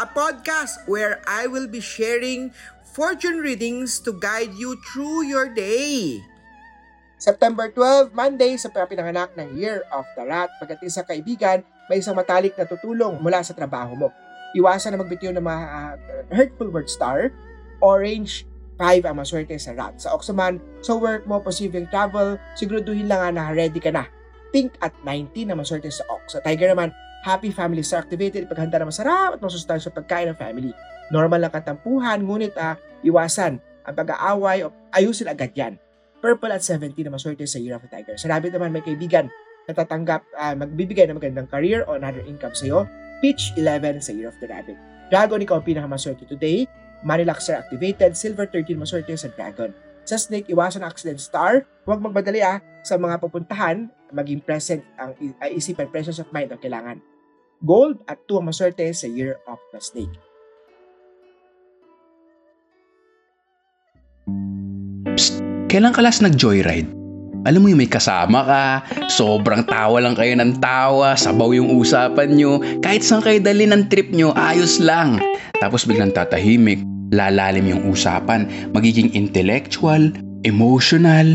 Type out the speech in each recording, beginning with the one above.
a podcast where I will be sharing fortune readings to guide you through your day. September 12, Monday, sa pinanganak ng Year of the Rat. Pagdating sa kaibigan, may isang matalik na tutulong mula sa trabaho mo. Iwasan na magbitiw ng mga uh, hurtful word star. Orange, 5 ang maswerte sa rat. Sa Oxaman, sa work mo, posibleng travel, siguraduhin lang nga na ready ka na. Pink at 19 na maswerte sa Ox. Sa Tiger naman, happy family star activated, paghanda na masarap at masustansya pagkain ng family. Normal lang katampuhan, ngunit ah, iwasan ang pag-aaway o ayusin agad yan. Purple at 17 na maswerte sa Year of the Tiger. Sa Rabbit naman, may kaibigan na tatanggap, uh, magbibigay ng magandang career o another income sa'yo. Peach 11 sa Year of the Rabbit. Dragon, ikaw ang pinakamaswerte today. Manilaxer activated, Silver 13 maswerte sa Dragon. Sa Snake, iwasan ang accident star. Huwag magmadali ah sa mga pupuntahan. Maging present ang isipan, presence of mind ang kailangan. Gold at 2 ang maswerte sa Year of the Snake. Psst, kailan ka last nag-joyride? Alam mo yung may kasama ka, sobrang tawa lang kayo ng tawa, sabaw yung usapan nyo, kahit saan kayo dali ng trip nyo, ayos lang. Tapos biglang tatahimik, lalalim yung usapan, magiging intellectual, emotional.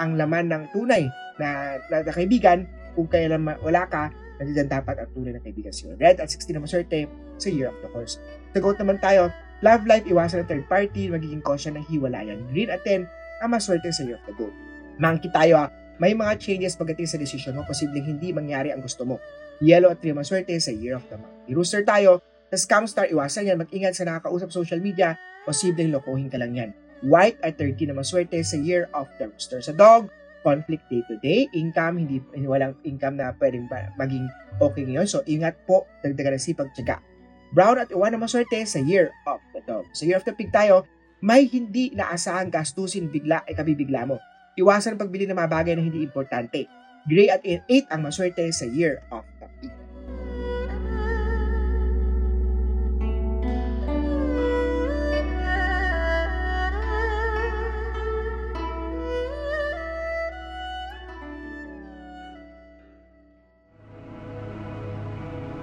ang laman ng tunay na, na, na kaibigan kung kailan wala ka, nandiyan dapat ang tunay na kaibigan sa'yo. Red at 16 na maswerte sa Year of the Horse. Sa goat naman tayo, love life, iwasan ng third party, magiging caution ng hiwalayan. Green at 10, ang maswerte sa Year of the Goat. Monkey tayo, may mga changes pagdating sa decision mo, posibleng hindi mangyari ang gusto mo. Yellow at 3 maswerte sa Year of the Monkey. Rooster tayo, sa Scam Star, iwasan yan, mag-ingat sa nakakausap social media, posibleng lokohin ka lang yan. White at 13 na maswerte sa Year of the Rooster. Sa Dog, conflict day to day, income, hindi, walang income na pwedeng maging okay ngayon. So, ingat po, dagdagan ng sipag tsaga. Brown at iwan na maswerte sa Year of the Dog. Sa Year of the Pig tayo, may hindi naasahang gastusin bigla ay kabibigla mo. Iwasan pagbili ng mga bagay na hindi importante. Gray at 8 ang maswerte sa Year of